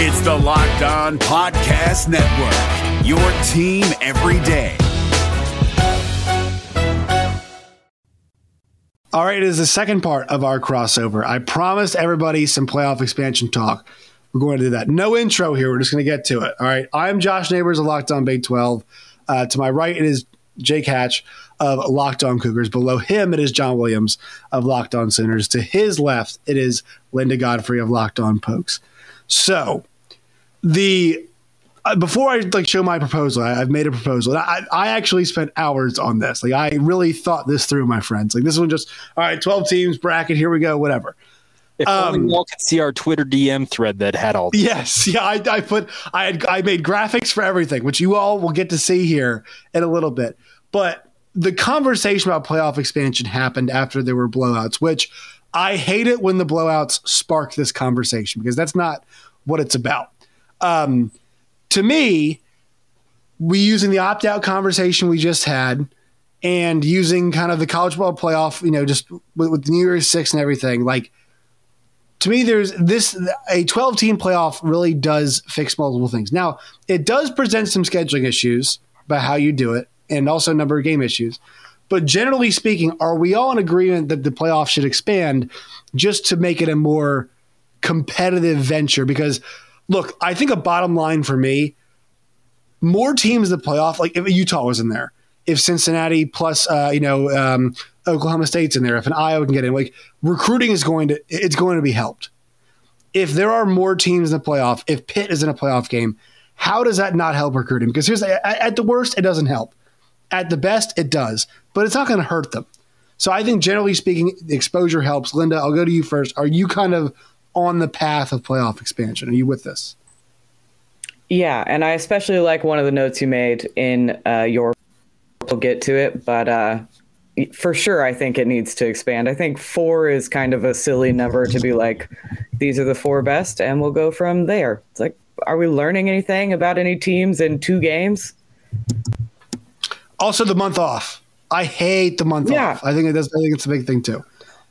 It's the Locked On Podcast Network, your team every day. All right, it is the second part of our crossover. I promised everybody some playoff expansion talk. We're going to do that. No intro here. We're just going to get to it. All right. I'm Josh Neighbors of Locked On Big 12. Uh, to my right, it is Jake Hatch of Locked On Cougars. Below him, it is John Williams of Locked On Sooners. To his left, it is Linda Godfrey of Locked On Pokes. So, the uh, before I like show my proposal, I, have made a proposal. I, I actually spent hours on this. Like I really thought this through, my friends. Like this one just all right, twelve teams bracket. Here we go. Whatever. If um, only y'all could see our Twitter DM thread that had all. This. Yes, yeah, I, I put I had I made graphics for everything, which you all will get to see here in a little bit. But the conversation about playoff expansion happened after there were blowouts, which I hate it when the blowouts spark this conversation because that's not what it's about. Um, to me, we using the opt out conversation we just had and using kind of the college ball playoff, you know, just with, with New Year's Six and everything, like to me, there's this a 12 team playoff really does fix multiple things. Now, it does present some scheduling issues about how you do it and also number of game issues. But generally speaking, are we all in agreement that the playoff should expand just to make it a more competitive venture? Because look, I think a bottom line for me, more teams in the playoff, like if Utah was in there, if Cincinnati plus uh, you know um, Oklahoma State's in there, if an Iowa can get in, like recruiting is going to it's going to be helped. If there are more teams in the playoff, if Pitt is in a playoff game, how does that not help recruiting? Because here's at the worst, it doesn't help. At the best, it does, but it's not going to hurt them. So I think generally speaking, exposure helps. Linda, I'll go to you first. Are you kind of on the path of playoff expansion? Are you with this? Yeah, and I especially like one of the notes you made in uh, your. We'll get to it, but uh, for sure, I think it needs to expand. I think four is kind of a silly number to be like, these are the four best, and we'll go from there. It's like, are we learning anything about any teams in two games? Also, the month off. I hate the month yeah. off. I think it does. I think it's a big thing too,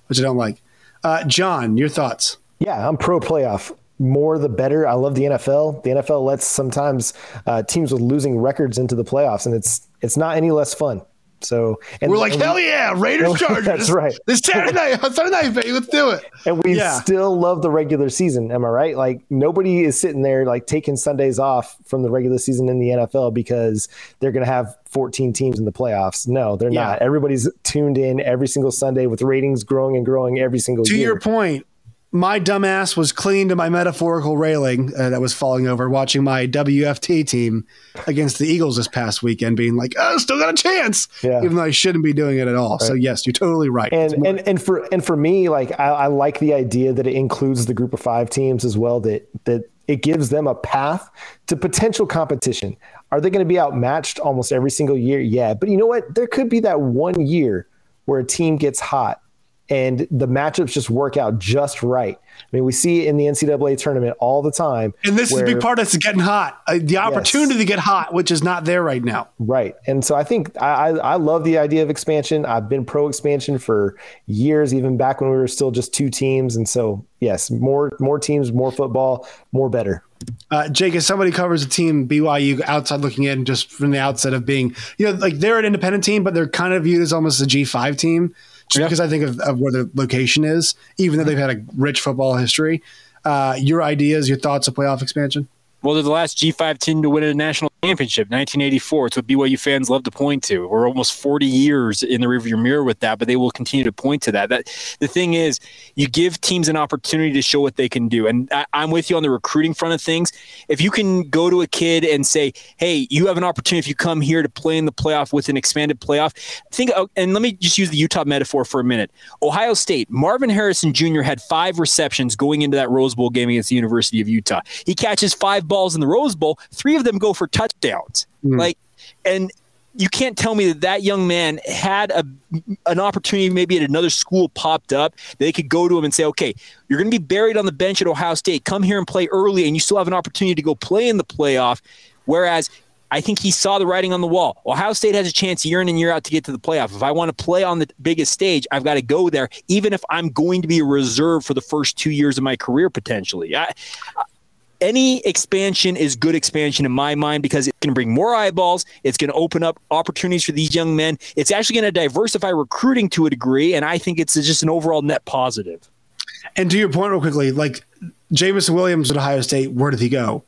which I don't like. Uh, John, your thoughts? Yeah, I'm pro playoff. More the better. I love the NFL. The NFL lets sometimes uh, teams with losing records into the playoffs, and it's it's not any less fun. So and we're like, and hell we, yeah, Raiders Chargers. That's right. This Saturday night, Saturday night, baby, let's do it. And we yeah. still love the regular season. Am I right? Like nobody is sitting there like taking Sundays off from the regular season in the NFL because they're going to have 14 teams in the playoffs. No, they're yeah. not. Everybody's tuned in every single Sunday with ratings growing and growing every single to year. To your point, my dumbass was clinging to my metaphorical railing uh, that was falling over, watching my WFT team against the Eagles this past weekend, being like, "Oh, still got a chance," yeah. even though I shouldn't be doing it at all. Right. So yes, you're totally right. And and and for and for me, like I, I like the idea that it includes the group of five teams as well. That that it gives them a path to potential competition. Are they going to be outmatched almost every single year? Yeah, but you know what? There could be that one year where a team gets hot and the matchups just work out just right. I mean, we see it in the NCAA tournament all the time. And this where, is a big part of it's getting hot. Uh, the opportunity yes. to get hot, which is not there right now. Right. And so I think I, I love the idea of expansion. I've been pro expansion for years, even back when we were still just two teams. And so, yes, more more teams, more football, more better. Uh, Jake, as somebody covers a team, BYU outside looking in, just from the outset of being, you know, like they're an independent team, but they're kind of viewed as almost a G5 team just because I think of, of, where the location is, even though they've had a rich football history. Uh, your ideas, your thoughts of playoff expansion? Well, they're the last G5 team to win a national championship, 1984. It's what BYU fans love to point to. We're almost 40 years in the rearview mirror with that, but they will continue to point to that. That the thing is, you give teams an opportunity to show what they can do, and I, I'm with you on the recruiting front of things. If you can go to a kid and say, "Hey, you have an opportunity if you come here to play in the playoff with an expanded playoff," think. Oh, and let me just use the Utah metaphor for a minute. Ohio State, Marvin Harrison Jr. had five receptions going into that Rose Bowl game against the University of Utah. He catches five balls in the Rose Bowl, three of them go for touchdowns. Touchdowns. Mm. Like, and you can't tell me that that young man had a an opportunity maybe at another school popped up they could go to him and say okay you're going to be buried on the bench at ohio state. Come here and play early and you still have an opportunity to go play in the playoff. Whereas i think he saw the writing on the wall. Ohio state has a chance year in and year out to get to the playoff. If i want to play on the biggest stage i've got to go there even if i'm going to be a reserve for the first two years of my career potentially. I, any expansion is good expansion in my mind because going to bring more eyeballs. It's going to open up opportunities for these young men. It's actually going to diversify recruiting to a degree, and I think it's just an overall net positive. And to your point, real quickly, like Jameson Williams at Ohio State, where did he go?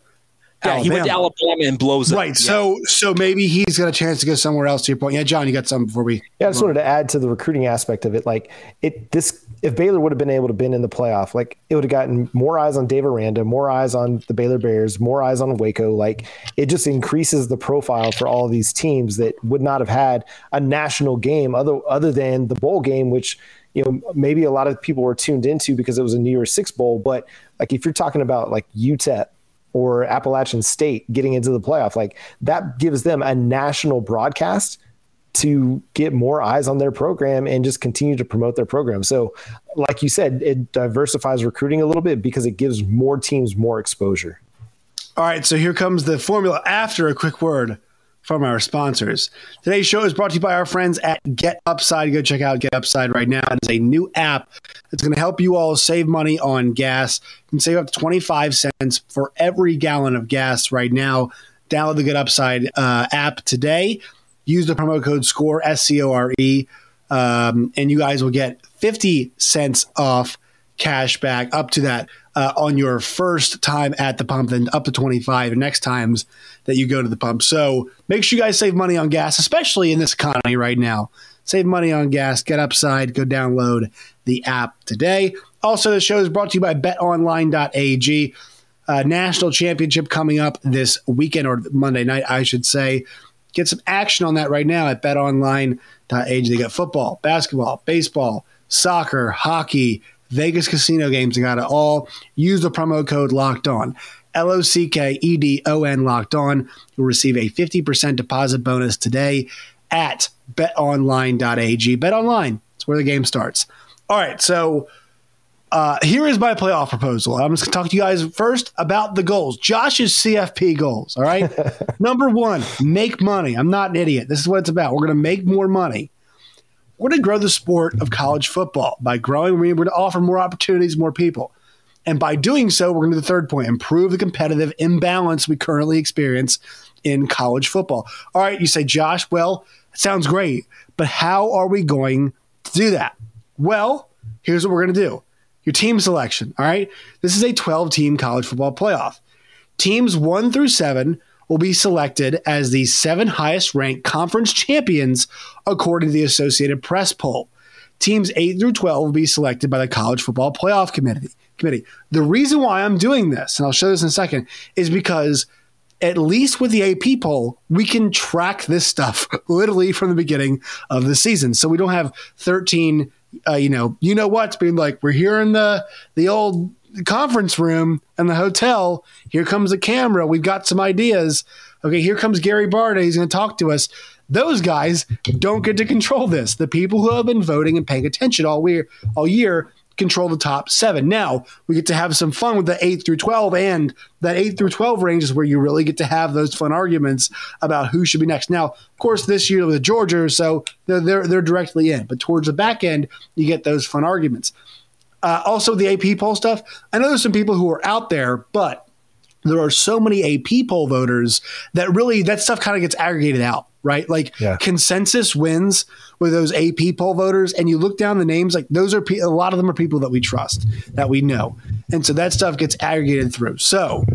Yeah, Alabama. he went to Alabama and blows it. right. So, so maybe he's got a chance to go somewhere else. To your point, yeah, John, you got something before we. Yeah, I just wanted to add to the recruiting aspect of it. Like it, this if Baylor would have been able to been in the playoff, like it would have gotten more eyes on Dave Aranda, more eyes on the Baylor Bears, more eyes on Waco. Like it just increases the profile for all of these teams that would not have had a national game other other than the bowl game, which you know maybe a lot of people were tuned into because it was a New Year's Six bowl. But like if you're talking about like UTEP or Appalachian State getting into the playoff, like that gives them a national broadcast to get more eyes on their program and just continue to promote their program. So, like you said, it diversifies recruiting a little bit because it gives more teams more exposure. All right, so here comes the formula after a quick word from our sponsors. Today's show is brought to you by our friends at Get Upside. Go check out Get Upside right now. It is a new app that's going to help you all save money on gas. You can save up to 25 cents for every gallon of gas right now. Download the Get Upside uh, app today. Use the promo code SCORE, S C O R E, um, and you guys will get 50 cents off cash back up to that uh, on your first time at the pump, then up to 25 next times that you go to the pump. So make sure you guys save money on gas, especially in this economy right now. Save money on gas, get upside, go download the app today. Also, the show is brought to you by betonline.ag. Uh, national championship coming up this weekend or Monday night, I should say. Get some action on that right now at betonline.ag. They got football, basketball, baseball, soccer, hockey, Vegas casino games. They got it all. Use the promo code locked on. L O C K E D O N locked on. You'll receive a 50% deposit bonus today at betonline.ag. BetOnline, it's where the game starts. All right, so uh, here is my playoff proposal. I'm just going to talk to you guys first about the goals. Josh's CFP goals. All right. Number one, make money. I'm not an idiot. This is what it's about. We're going to make more money. We're going to grow the sport of college football by growing. We're going to offer more opportunities, more people. And by doing so, we're going to the third point improve the competitive imbalance we currently experience in college football. All right, you say, Josh, well, sounds great, but how are we going to do that? Well, here's what we're going to do your team selection. All right, this is a 12 team college football playoff. Teams one through seven will be selected as the seven highest ranked conference champions according to the Associated Press poll. Teams 8 through 12 will be selected by the College Football Playoff Committee. Committee. The reason why I'm doing this, and I'll show this in a second, is because at least with the AP poll, we can track this stuff literally from the beginning of the season. So we don't have 13, uh, you know, you know what's being like, we're here in the the old conference room and the hotel. Here comes the camera. We've got some ideas. Okay, here comes Gary Barta. He's going to talk to us. Those guys don't get to control this. The people who have been voting and paying attention all year, all year control the top seven. Now we get to have some fun with the eight through 12 and that eight through 12 range is where you really get to have those fun arguments about who should be next. Now, of course, this year with Georgia, so they're, they're, they're directly in, but towards the back end, you get those fun arguments. Uh, also, the AP poll stuff. I know there's some people who are out there, but there are so many AP poll voters that really that stuff kind of gets aggregated out, right? Like yeah. consensus wins with those AP poll voters, and you look down the names, like those are pe- a lot of them are people that we trust, that we know, and so that stuff gets aggregated through. So,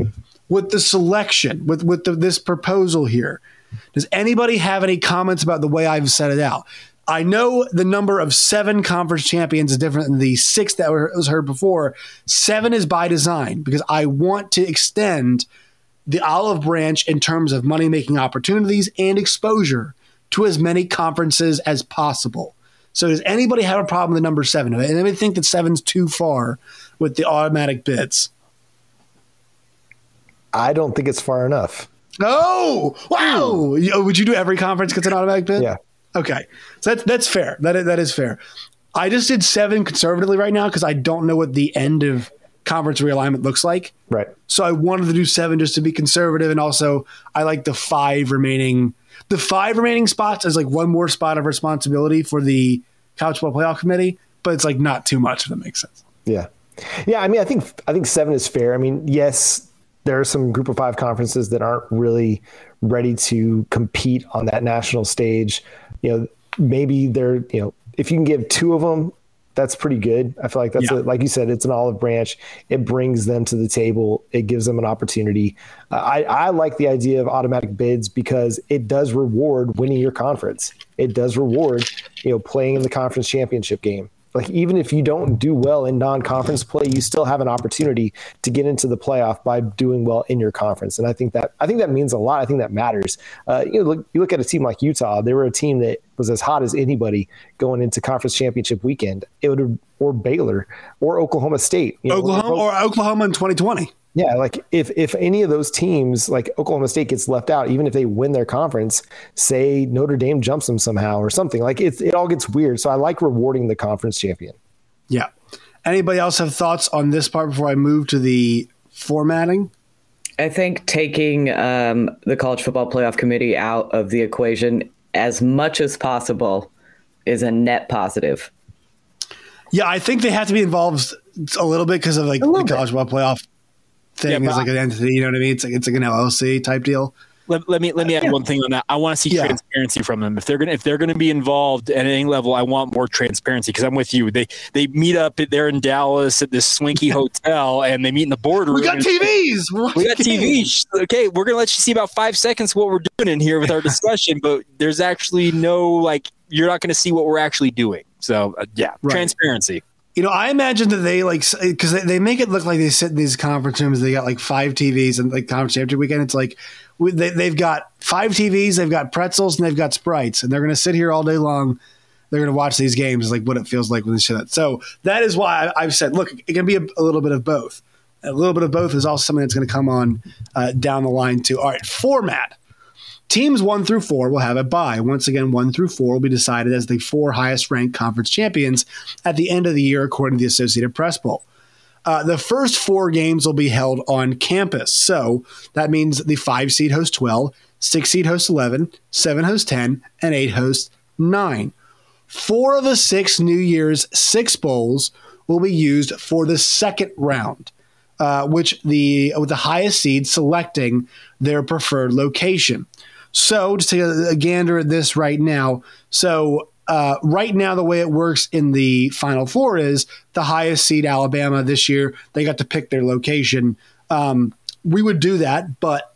with the selection, with with the, this proposal here, does anybody have any comments about the way I've set it out? I know the number of seven conference champions is different than the six that was heard before. Seven is by design because I want to extend the olive branch in terms of money making opportunities and exposure to as many conferences as possible. So, does anybody have a problem with the number seven? And anybody think that seven's too far with the automatic bids? I don't think it's far enough. Oh, wow. Hmm. Oh, would you do every conference gets an automatic bid? Yeah. Okay, so that's that's fair. That is, that is fair. I just did seven conservatively right now because I don't know what the end of conference realignment looks like. Right. So I wanted to do seven just to be conservative, and also I like the five remaining. The five remaining spots is like one more spot of responsibility for the college football playoff committee, but it's like not too much if that makes sense. Yeah, yeah. I mean, I think I think seven is fair. I mean, yes, there are some group of five conferences that aren't really ready to compete on that national stage. You know, maybe they're, you know, if you can give two of them, that's pretty good. I feel like that's Yeah. a, like you said, it's an olive branch. It brings them to the table. It gives them an opportunity. Uh, I, I like the idea of automatic bids because it does reward winning your conference. It does reward, you know, playing in the conference championship game. Like even if you don't do well in non-conference play, you still have an opportunity to get into the playoff by doing well in your conference. And I think that I think that means a lot. I think that matters. Uh, you know, look, you look at a team like Utah; they were a team that was as hot as anybody going into conference championship weekend. It would or Baylor or Oklahoma State. You know, Oklahoma or Oklahoma in 2020. Yeah, like if if any of those teams, like Oklahoma State, gets left out, even if they win their conference, say Notre Dame jumps them somehow or something, like it it all gets weird. So I like rewarding the conference champion. Yeah. Anybody else have thoughts on this part before I move to the formatting? I think taking um, the college football playoff committee out of the equation as much as possible is a net positive. Yeah, I think they have to be involved a little bit because of like the college football playoff thing Yeah, is but like an entity. You know what I mean? It's like it's like an LLC type deal. Let, let me let me add one thing on that. I want to see Yeah. transparency from them. If they're gonna if they're gonna be involved at any level, I want more transparency because I'm with you. They they meet up at, there in Dallas at this swanky hotel and they meet in the boardroom. We got TVs. We got TVs. Okay, we're gonna let you see about five seconds what we're doing in here with our discussion, but there's actually no like you're not gonna see what we're actually doing. So uh, yeah, Right. transparency. You know, I imagine that they like because they, make it look like they sit in these conference rooms. They got like five TVs and like conference championship weekend. It's like they, they've got five TVs, they've got pretzels, and they've got sprites, and they're going to sit here all day long. They're going to watch these games, like what it feels like when they shit. So that is why I've said, look, it can be a, a little bit of both. A little bit of both is also something that's going to come on uh, down the line too. All right, format. Teams one through four will have a bye. Once again, one through four will be decided as the four highest ranked conference champions at the end of the year, according to the Associated Press Poll. Uh, the first four games will be held on campus. So that means the five seed hosts 12, six seed hosts 11, seven hosts 10, and eight hosts 9. Four of the six New Year's Six Bowls will be used for the second round, uh, which the with the highest seed selecting their preferred location. So just take a, a gander at this right now. So uh, right now, the way it works in the Final Four is the highest seed Alabama this year. They got to pick their location. Um, we would do that, but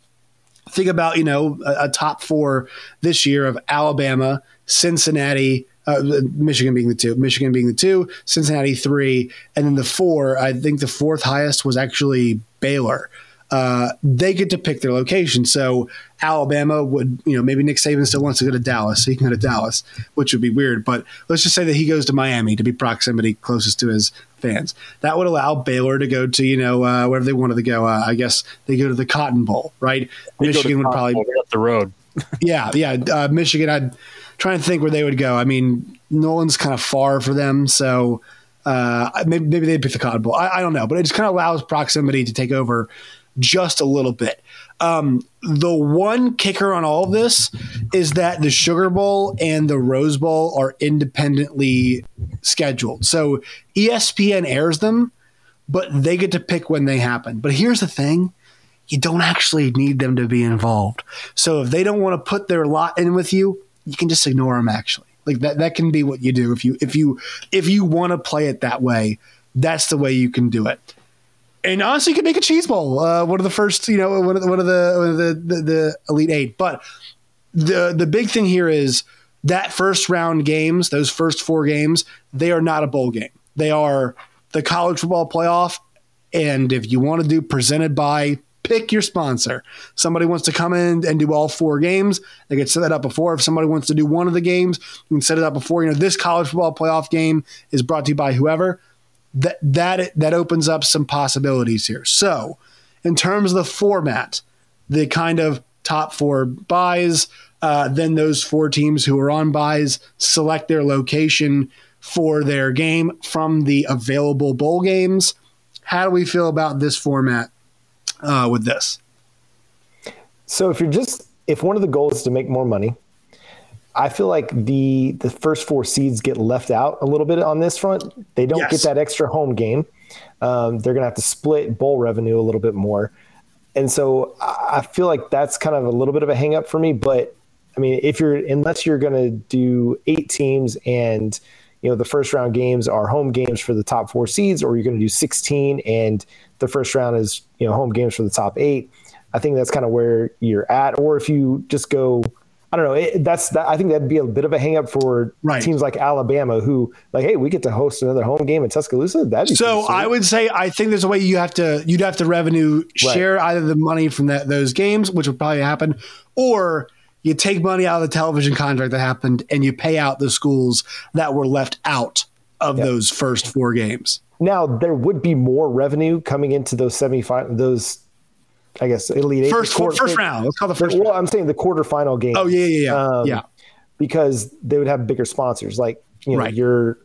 think about you know a, a top four this year of Alabama, Cincinnati, uh, Michigan being the two, Michigan being the two, Cincinnati three, and then the four. I think the fourth highest was actually Baylor. Uh, they get to pick their location. So Alabama would, you know, maybe Nick Saban still wants to go to Dallas. so He can go to Dallas, which would be weird. But let's just say that he goes to Miami to be proximity closest to his fans. That would allow Baylor to go to, you know, uh, wherever they wanted to go. Uh, I guess they go to the Cotton Bowl, right? They Michigan would probably up the road. yeah, yeah. Uh, Michigan, I'd trying to think where they would go. I mean, Nolan's kind of far for them, so uh, maybe, maybe they'd pick the Cotton Bowl. I, I don't know, but it just kind of allows proximity to take over just a little bit. Um, the one kicker on all of this is that the Sugar Bowl and the Rose Bowl are independently scheduled. So ESPN airs them, but they get to pick when they happen. But here's the thing you don't actually need them to be involved. So if they don't want to put their lot in with you, you can just ignore them actually. Like that that can be what you do if you if you if you want to play it that way, that's the way you can do it. And honestly, you can make a cheese bowl. Uh, one of the first, you know, one of the one of the one of the, the, the elite eight. But the the big thing here is that first round games, those first four games, they are not a bowl game. They are the college football playoff. And if you want to do presented by, pick your sponsor. Somebody wants to come in and do all four games, they get set that up before. If somebody wants to do one of the games, you can set it up before. You know, this college football playoff game is brought to you by whoever. That that that opens up some possibilities here. So, in terms of the format, the kind of top four buys, uh, then those four teams who are on buys select their location for their game from the available bowl games. How do we feel about this format uh, with this? So if you're just if one of the goals is to make more money, I feel like the the first four seeds get left out a little bit on this front. They don't Yes. get that extra home game. Um, they're going to have to split bowl revenue a little bit more. and so I feel like that's kind of a little bit of a hang up for me. But I mean, if you're unless you're going to do eight teams and you know the first round games are home games for the top four seeds, or you're going to do 16 and the first round is you know home games for the top eight. I think that's kind of where you're at. Or if you just go I don't know. It, that's that, I think that'd be a bit of a hangup for right. teams like Alabama, who like, hey, we get to host another home game in Tuscaloosa. That'd be so. I would say I think there's a way you have to you'd have to revenue share right. either the money from that those games, which would probably happen, or you take money out of the television contract that happened and you pay out the schools that were left out of yep. those first four games. Now there would be more revenue coming into those semi those I guess Elite Eight. First, quarter, first round. Let's call the first. Well, round. I'm saying the quarterfinal game. Oh yeah, yeah, yeah. Um, yeah. Because they would have bigger sponsors, like you know right. your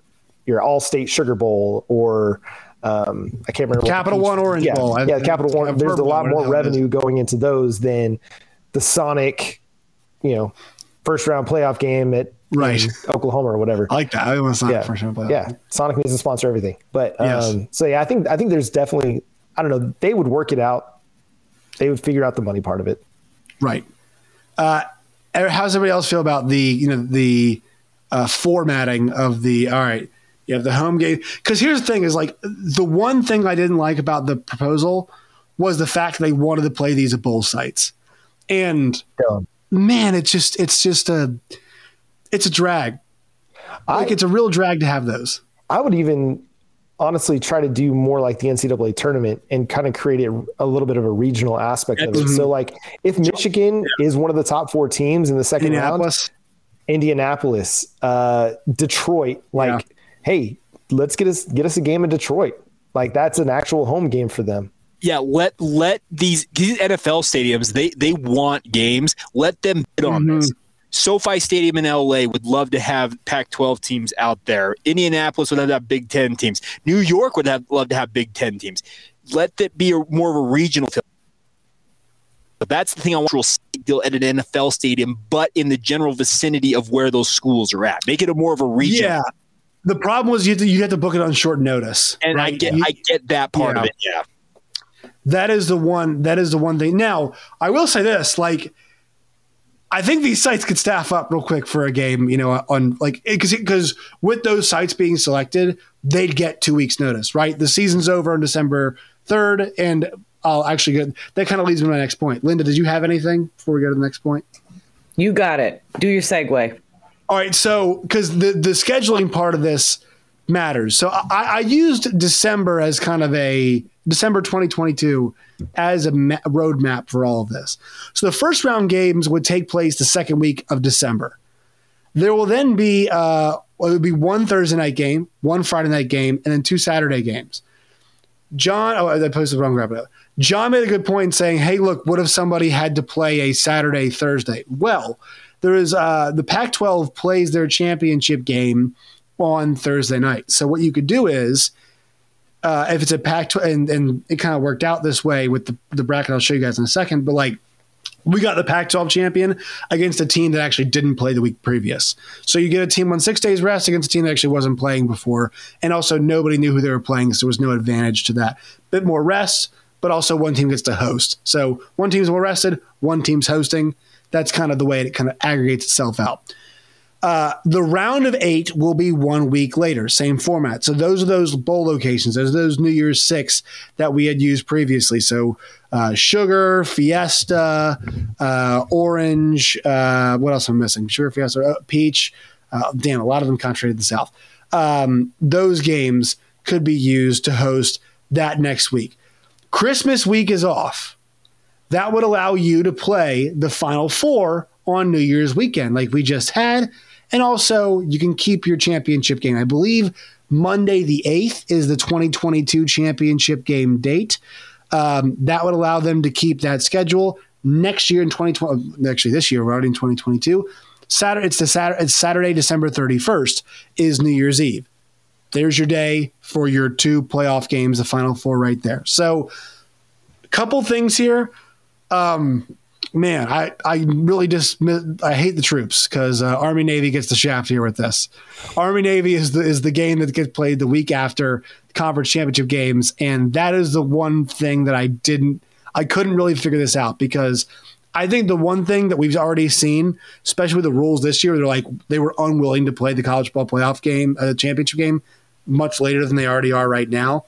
your Allstate Sugar Bowl or um, I can't remember Capital One Orange yeah, Bowl. Yeah, Capital One. There's a lot more revenue going into those than the Sonic, you know, first round playoff game at right Oklahoma or whatever. I like that. I want Sonic yeah. first round playoff. Yeah, Sonic needs to sponsor everything. But um, yes. so yeah, I think I think there's definitely I don't know they would work it out they would figure out the money part of it. Right. Uh, er, how does everybody else feel about the you know the uh, formatting of the all right? You have the home game because here's the thing: is like the one thing I didn't like about the proposal was the fact they wanted to play these at both sites, and yeah. man, it's just it's just a it's a drag. I, like it's a real drag to have those. I would even honestly try to do more like the NCAA tournament and kind of create a, a little bit of a regional aspect of it. So, like, if Michigan yeah. is one of the top four teams in the second Indianapolis. round, Indianapolis, uh, Detroit, like, yeah. hey, let's get us get us a game in Detroit. Like, that's an actual home game for them. Yeah, let let these these NFL stadiums they they want games. Let them bid on mm-hmm. this. SoFi Stadium in LA would love to have Pac 12 teams out there. Indianapolis would have Big Ten teams. New York would have love to have Big Ten teams. Let that be a, more of a regional field. But that's the thing I want to deal at an NFL stadium, but in the general vicinity of where those schools are at. Make it a more of a region. Yeah. The problem was you have to, you have to book it on short notice. And right? I get you, I get that part yeah. of it. Yeah. That is the one that is the one thing. Now, I will say this, like I think these sites could staff up real quick for a game, you know, on like because because with those sites being selected, they'd get two weeks notice, right? The season's over on December third, and I'll actually get that kind of leads me to my next point. Linda, did you have anything before we go to the next point? You got it. Do your segue. All right, so because the the scheduling part of this matters, so I, I used December as kind of a December 2022 as a ma- roadmap for all of this. So the first round games would take place the second week of December. There will then be uh, well, it would be one Thursday night game, one Friday night game, and then two Saturday games. John, oh, I posted the wrong grab. John made a good point saying, "Hey, look, what if somebody had to play a Saturday Thursday?" Well, there is uh, the Pac-12 plays their championship game on Thursday night. So what you could do is uh, if it's a Pac and and it kind of worked out this way with the, the bracket I'll show you guys in a second, but like we got the Pac 12 champion against a team that actually didn't play the week previous. So you get a team on six days rest against a team that actually wasn't playing before. And also, nobody knew who they were playing, so there was no advantage to that. Bit more rest, but also one team gets to host. So one team's more rested, one team's hosting. That's kind of the way it kind of aggregates itself out. Uh, the round of eight will be one week later, same format. So those are those bowl locations. Those are those New Year's six that we had used previously. So uh, sugar, Fiesta, uh, orange. Uh, what else am I missing? Sugar, Fiesta, uh, peach. damn, a lot of them concentrated in the South. Um, those games could be used to host that next week. Christmas week is off. That would allow you to play the final four on New Year's weekend, like we just had and also, you can keep your championship game. I believe Monday the 8th is the 2022 championship game date. Um, that would allow them to keep that schedule next year in 2020. Actually, this year, we're already in 2022. Saturday, it's the Saturday, it's Saturday, December 31st is New Year's Eve. There's your day for your two playoff games, the final four right there. So, a couple things here. Um, man, I, I really just I hate the troops because uh, Army Navy gets the shaft here with this. Army Navy is the is the game that gets played the week after conference championship games, and that is the one thing that I didn't. I couldn't really figure this out because I think the one thing that we've already seen, especially with the rules this year, they're like they were unwilling to play the college ball playoff game, uh, championship game, much later than they already are right now.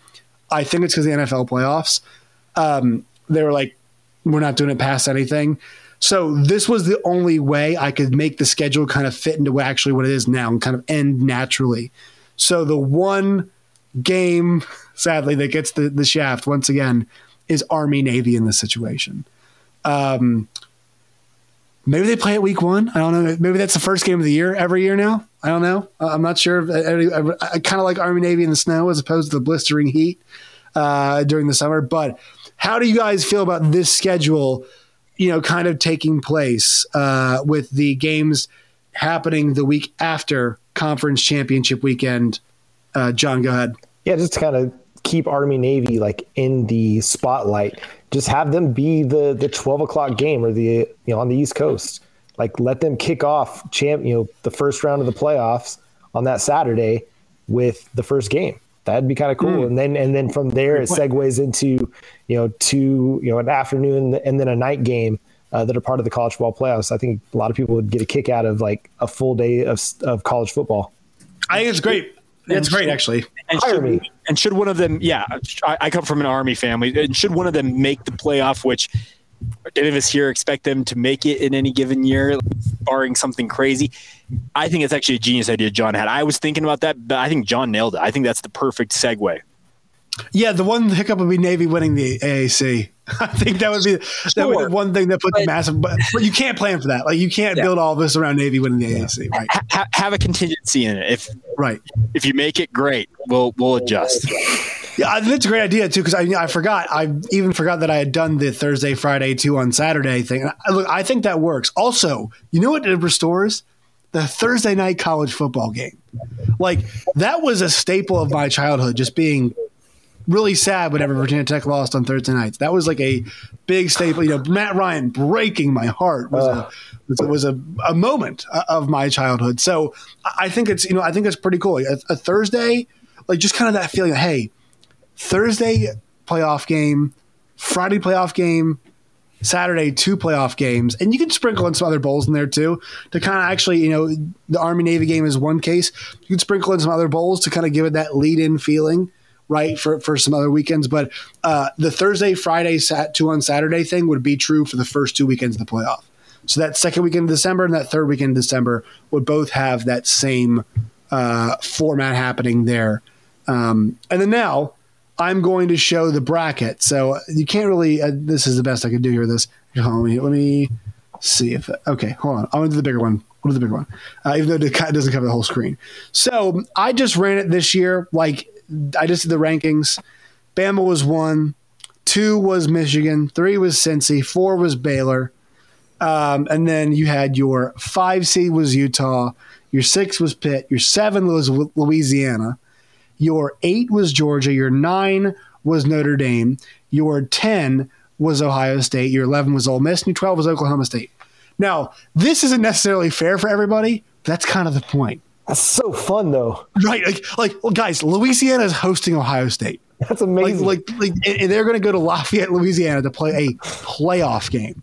I think it's because the NFL playoffs. Um, they were like, we're not doing it past anything. So this was the only way I could make the schedule kind of fit into actually what it is now and kind of end naturally. So the one game, sadly, that gets the, the shaft once again is Army Navy in this situation. Um, maybe they play it week one. I don't know. Maybe that's the first game of the year every year now. I don't know. I'm not sure. I, I, I kind of like Army Navy in the snow as opposed to the blistering heat uh, during the summer. But how do you guys feel about this schedule? You know, kind of taking place uh, with the games happening the week after conference championship weekend. Uh, John, go ahead. Yeah, just to kind of keep Army Navy like in the spotlight. Just have them be the the twelve o'clock game or the you know on the East Coast. Like let them kick off champ you know the first round of the playoffs on that Saturday with the first game. That'd be kind of cool. Mm. And then and then from there it segues into you know two you know an afternoon and then a night game uh, that are part of the college football playoffs. I think a lot of people would get a kick out of like a full day of of college football. I think it's great. It's great, actually. And Hire should, me. and should one of them, yeah, I, I come from an army family, and should one of them make the playoff, which any of us here expect them to make it in any given year, barring something crazy. I think it's actually a genius idea John had. I was thinking about that, but I think John nailed it. I think that's the perfect segue. Yeah, the one hiccup would be Navy winning the AAC. I think that would be that would be one thing that puts But- massive. But, but you can't plan for that. Like you can't Yeah. build all this around Navy winning the AAC. Right. Ha- have a contingency in it. If Right. if you make it, great. We'll we'll adjust. Yeah, it's a great idea too because I I forgot I even forgot that I had done the Thursday, Friday, two on Saturday thing. I, look, I think that works. Also, you know what it restores the Thursday night college football game. Like that was a staple of my childhood, just being really sad whenever Virginia Tech lost on Thursday nights. That was like a big staple. You know, Matt Ryan breaking my heart was a was, was a, a moment uh, of my childhood. So I I think it's you know I think it's pretty cool. A, a Thursday, like just kind of that feeling. Of, hey, Thursday playoff game, Friday playoff game, Saturday two playoff games, and you can sprinkle in some other bowls in there too to kind of actually, you know, the Army Navy game is one case. You can sprinkle in some other bowls to kind of give it that lead in feeling, right, for for some other weekends. But uh, the Thursday, Friday, sat two on Saturday thing would be true for the first two weekends of the playoff. So that second weekend of December and that third weekend of December would both have that same uh, format happening there. Um, and then now I'm going to show the bracket. So you can't really. Uh, this is the best I can do here. This. Let me let me see if. Okay, hold on. I'm going to do the bigger one. What is the bigger one? Uh, even though it doesn't cover the whole screen. So I just ran it this year. Like I just did the rankings. Bama was one. Two was Michigan. Three was Cincy. Four was Baylor. Um, and then you had your five seed was Utah. Your six was Pitt. Your seven was Louisiana. Your eight was Georgia. Your nine was Notre Dame. Your 10 was Ohio State. Your 11 was Ole Miss. And your 12 was Oklahoma State. Now, this isn't necessarily fair for everybody. That's kind of the point. That's so fun though. Right. Like, like well, guys, Louisiana is hosting Ohio State. That's Like, amazing. like, like and they're going to go to Lafayette, Louisiana to play a playoff game.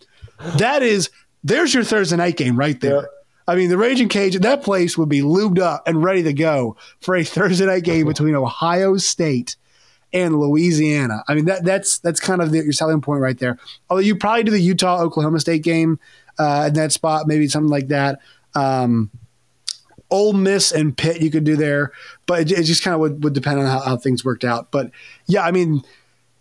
That is, there's your Thursday night game right there. I mean, the Raging Cage, that place would be lubed up and ready to go for a Thursday night game between Ohio State and Louisiana. I mean, that that's that's kind of the, your selling point right there. Although you probably do the Utah Oklahoma State game uh, in that spot, maybe something like that. Um, Ole Miss and Pitt you could do there, but it, it just kind of would, would depend on how, how things worked out. But yeah, I mean,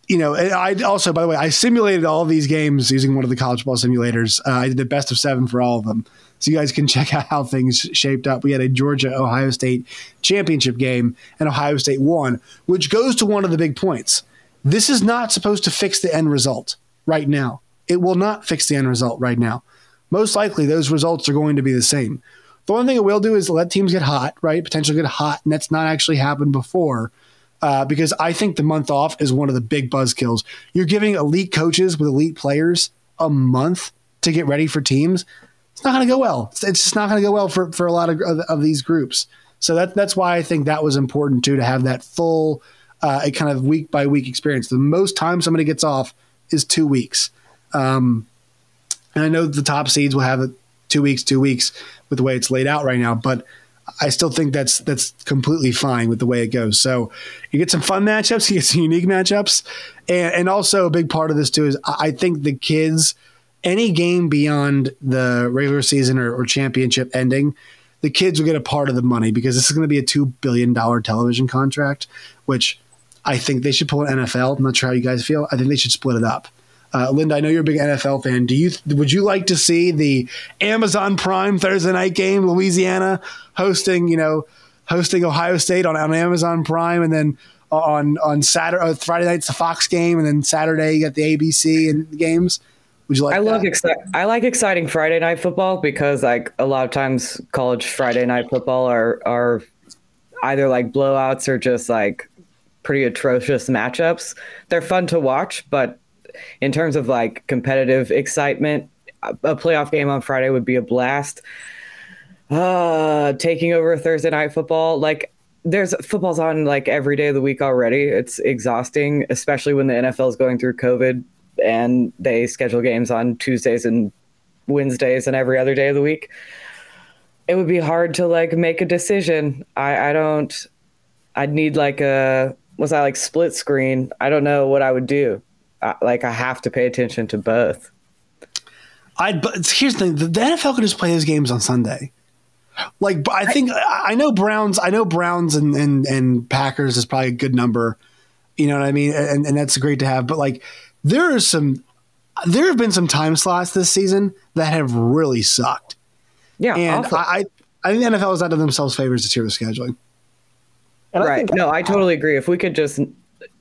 you know, I also, by the way, I simulated all these games using one of the college ball simulators. Uh, I did the best of seven for all of them. So you guys can check out how things shaped up. We had a Georgia Ohio State championship game, and Ohio State won, which goes to one of the big points. This is not supposed to fix the end result right now. It will not fix the end result right now. Most likely, those results are going to be the same. The one thing it will do is let teams get hot, right? Potentially get hot, and that's not actually happened before. Uh, because I think the month off is one of the big buzzkills. You're giving elite coaches with elite players a month to get ready for teams. It's not going to go well. It's, just not going to go well for, for a lot of, of, these groups. So that that's why I think that was important too to have that full, uh, a kind of week by week experience. The most time somebody gets off is two weeks. Um, and I know the top seeds will have it two weeks, two weeks with the way it's laid out right now, but I still think that's that's completely fine with the way it goes. So you get some fun matchups, you get some unique matchups, and, and also a big part of this too is I think the kids, any game beyond the regular season or, or championship ending, the kids will get a part of the money because this is going to be a two billion dollar television contract, which I think they should pull an NFL. I'm not sure how you guys feel. I think they should split it up. Uh, Linda, I know you're a big NFL fan. Do you would you like to see the Amazon Prime Thursday night game, Louisiana hosting, you know, hosting Ohio State on, on Amazon Prime, and then on on Saturday, uh, Friday night's the Fox game, and then Saturday you got the ABC and games. Would you like? I that? love exci- I like exciting Friday night football because like a lot of times college Friday night football are are either like blowouts or just like pretty atrocious matchups. They're fun to watch, but in terms of like competitive excitement, a playoff game on Friday would be a blast. Uh, taking over Thursday night football, like there's football's on like every day of the week already. It's exhausting, especially when the NFL is going through COVID and they schedule games on Tuesdays and Wednesdays and every other day of the week. It would be hard to like make a decision. I, I don't. I'd need like a was I like split screen? I don't know what I would do. I, like I have to pay attention to both. I but here's the thing: the, the NFL can just play those games on Sunday. Like I think I know Browns. I know Browns and, and and Packers is probably a good number. You know what I mean? And and that's great to have. But like there are some, there have been some time slots this season that have really sucked. Yeah, And awful. I, I I think the NFL has done themselves favors this year with scheduling. And I right. think no, I totally agree. If we could just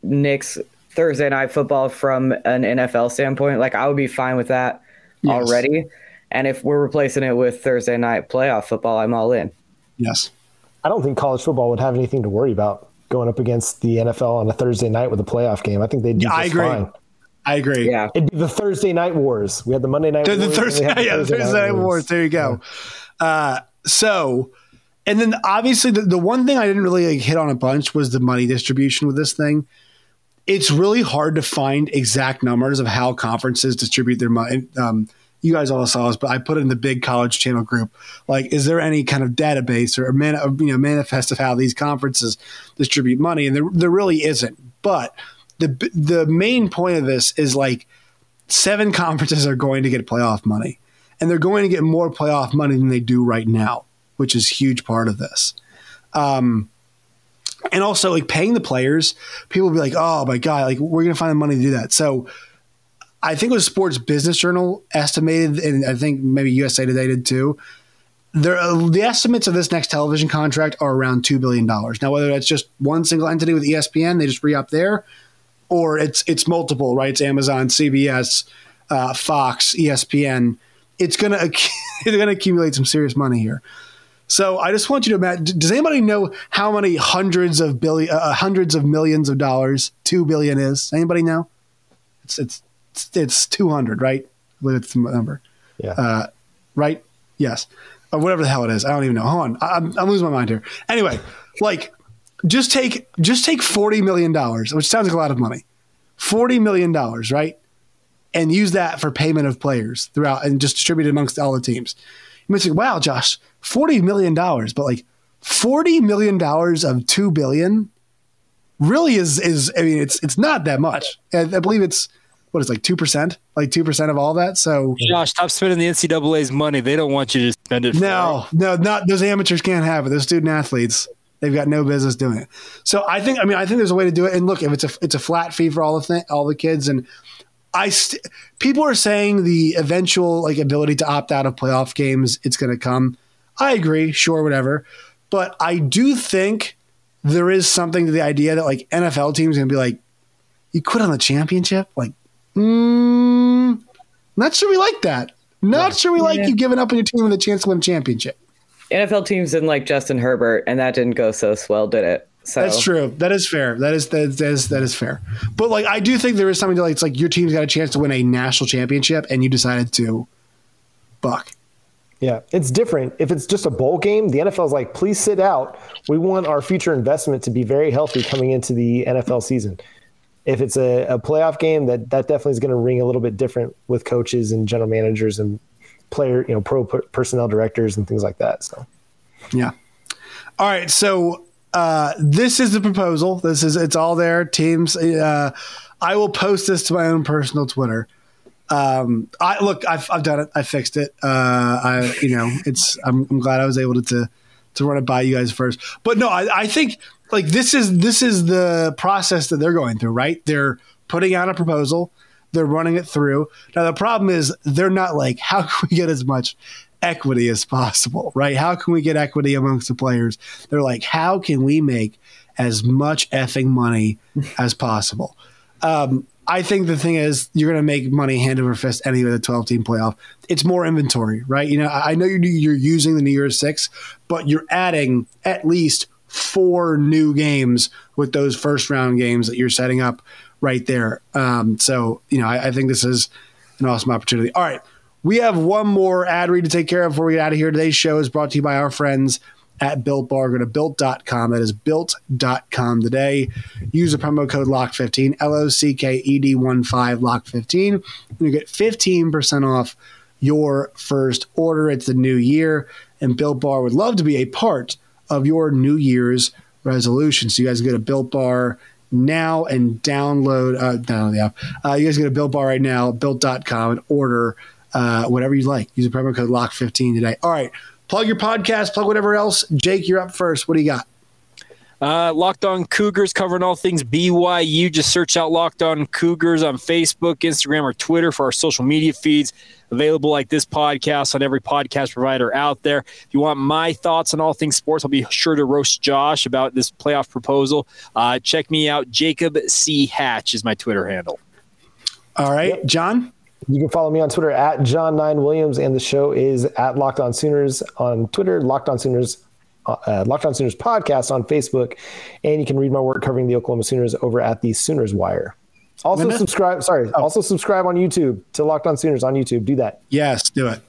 nix Thursday night football from an NFL standpoint, like I would be fine with that Yes. already. And if we're replacing it with Thursday night playoff football, I'm all in. Yes. I don't think college football would have anything to worry about going up against the NFL on a Thursday night with a playoff game. I think they'd do Yeah, I just agree. fine. I agree. Yeah. It'd be the Thursday night wars. We had the Monday night The, the wars. Thursday, the yeah, the Thursday Night Wars. There you go. Uh, so, and then obviously the, the one thing I didn't really like, hit on a bunch was the money distribution with this thing. It's really hard to find exact numbers of how conferences distribute their money. Um, you guys all saw this, but I put it in the big college channel group. Like, is there any kind of database or a man, you know, manifest of how these conferences distribute money? And there, there really isn't. But the the main point of this is like seven conferences are going to get playoff money, and they're going to get more playoff money than they do right now, which is a huge part of this. Um, and also, like paying the players, people will be like, "Oh my god, like we're going to find the money to do that." So, I think it was Sports Business Journal estimated, and I think maybe USA Today did too. There, the estimates of this next television contract are around two billion dollars. Now, whether that's just one single entity with ESPN, they just re up there, or it's it's multiple, right? It's Amazon, CBS, uh, Fox, ESPN. It's gonna it's gonna accumulate some serious money here. So I just want you to imagine. Does anybody know how many hundreds of billion, uh, hundreds of millions of dollars two billion is? Anybody know? It's it's it's, two hundred, right? I believe it's the number, Yeah. uh, right? Yes, or whatever the hell it is. I don't even know. Hold on, I, I'm, I'm losing my mind here. Anyway, like just take just take forty million dollars, which sounds like a lot of money. Forty million dollars, right? And use that for payment of players throughout, and just distribute it amongst all the teams. You might say, "Wow, Josh, forty million dollars," but like forty million dollars of two billion really is is. I mean, it's it's not that much. I, I believe it's what is like two percent, like two percent of all that. So Josh, stop spending the NCAA's money. They don't want you to spend it. for no, no, not those amateurs can't have it. Those student athletes, they've got no business doing it. So I think, I mean, I think there's a way to do it. And look, if it's a it's a flat fee for all the th- all the kids, and I st- people are saying the eventual like ability to opt out of playoff games, it's going to come. I agree, sure, whatever, but I do think there is something to the idea that like NFL teams going to be like, you quit on the championship, like, mm, not sure we like that. Not sure we like Yeah. you giving up on your team with a chance to win a championship. NFL teams didn't like Justin Herbert, and that didn't go so swell, did it? So That's true. That is fair. That is that is, that is that is fair. But like I do think there is something to like it's like your team's got a chance to win a national championship and you decided to buck. Yeah, it's different. If it's just a bowl game, the NFL's like, please sit out. We want our future investment to be very healthy coming into the NFL season. if it's a, a playoff game, that that definitely is going to ring a little bit different with coaches and general managers and player, you know, pro personnel directors and things like that. So, yeah. All right, so uh, this is the proposal. This is it's all there. Teams. Uh, I will post this to my own personal Twitter. Um, I look, I've, I've done it. I fixed it. Uh, I, you know, it's. I'm, I'm glad I was able to, to to run it by you guys first. But no, I, I think like this is this is the process that they're going through. Right? They're putting out a proposal. They're running it through. Now the problem is they're not like, how can we get as much equity as possible, right? How can we get equity amongst the players? They're like, how can we make as much effing money as possible? Um, I think the thing is, you're going to make money hand over fist anyway. The 12 team playoff, it's more inventory, right? You know, I know you're, you're using the New Year's Six, but you're adding at least four new games with those first round games that you're setting up right there. Um, so, you know, I, I think this is an awesome opportunity. All right. We have one more ad read to take care of before we get out of here. Today's show is brought to you by our friends at Built Bar. Go to built.com. That is built.com today. Use the promo code LOCK15, L O C K E D 1 5, LOCK15. And you get 15% off your first order. It's the new year, and Built Bar would love to be a part of your New Year's resolution. So you guys go to Built Bar now and download, uh, download the app. Uh, you guys go to Built Bar right now, built.com, and order uh, whatever you like. Use the promo code LOCK15 today. All right. Plug your podcast, plug whatever else. Jake, you're up first. What do you got? Uh, Locked On Cougars covering all things BYU. Just search out Locked On Cougars on Facebook, Instagram, or Twitter for our social media feeds. Available like this podcast on every podcast provider out there. If you want my thoughts on all things sports, I'll be sure to roast Josh about this playoff proposal. Uh, check me out. Jacob C. Hatch is my Twitter handle. All right, yep. John. You can follow me on Twitter at John Nine Williams, and the show is at Locked On Sooners on Twitter, Locked On Sooners, uh, Locked On Sooners podcast on Facebook, and you can read my work covering the Oklahoma Sooners over at the Sooners Wire. Also subscribe. Sorry. Oh. Also subscribe on YouTube to Locked On Sooners on YouTube. Do that. Yes, do it.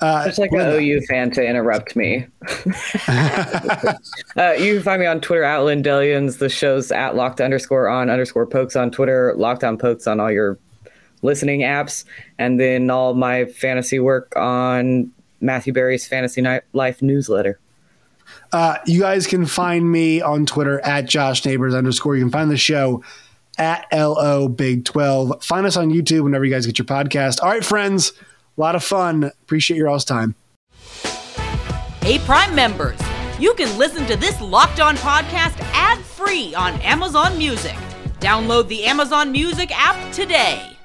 Uh, Just like an OU fan to interrupt me. uh, you can find me on Twitter at Lindellians. The show's at locked underscore on underscore pokes on Twitter, locked on pokes on all your listening apps, and then all my fantasy work on Matthew Berry's Fantasy Night Life newsletter. Uh, you guys can find me on Twitter at Josh Neighbors underscore. You can find the show at LO Big 12. Find us on YouTube whenever you guys get your podcast. All right, friends, a lot of fun. Appreciate your all's time. Hey, Prime members, you can listen to this locked on podcast ad free on Amazon Music. Download the Amazon Music app today.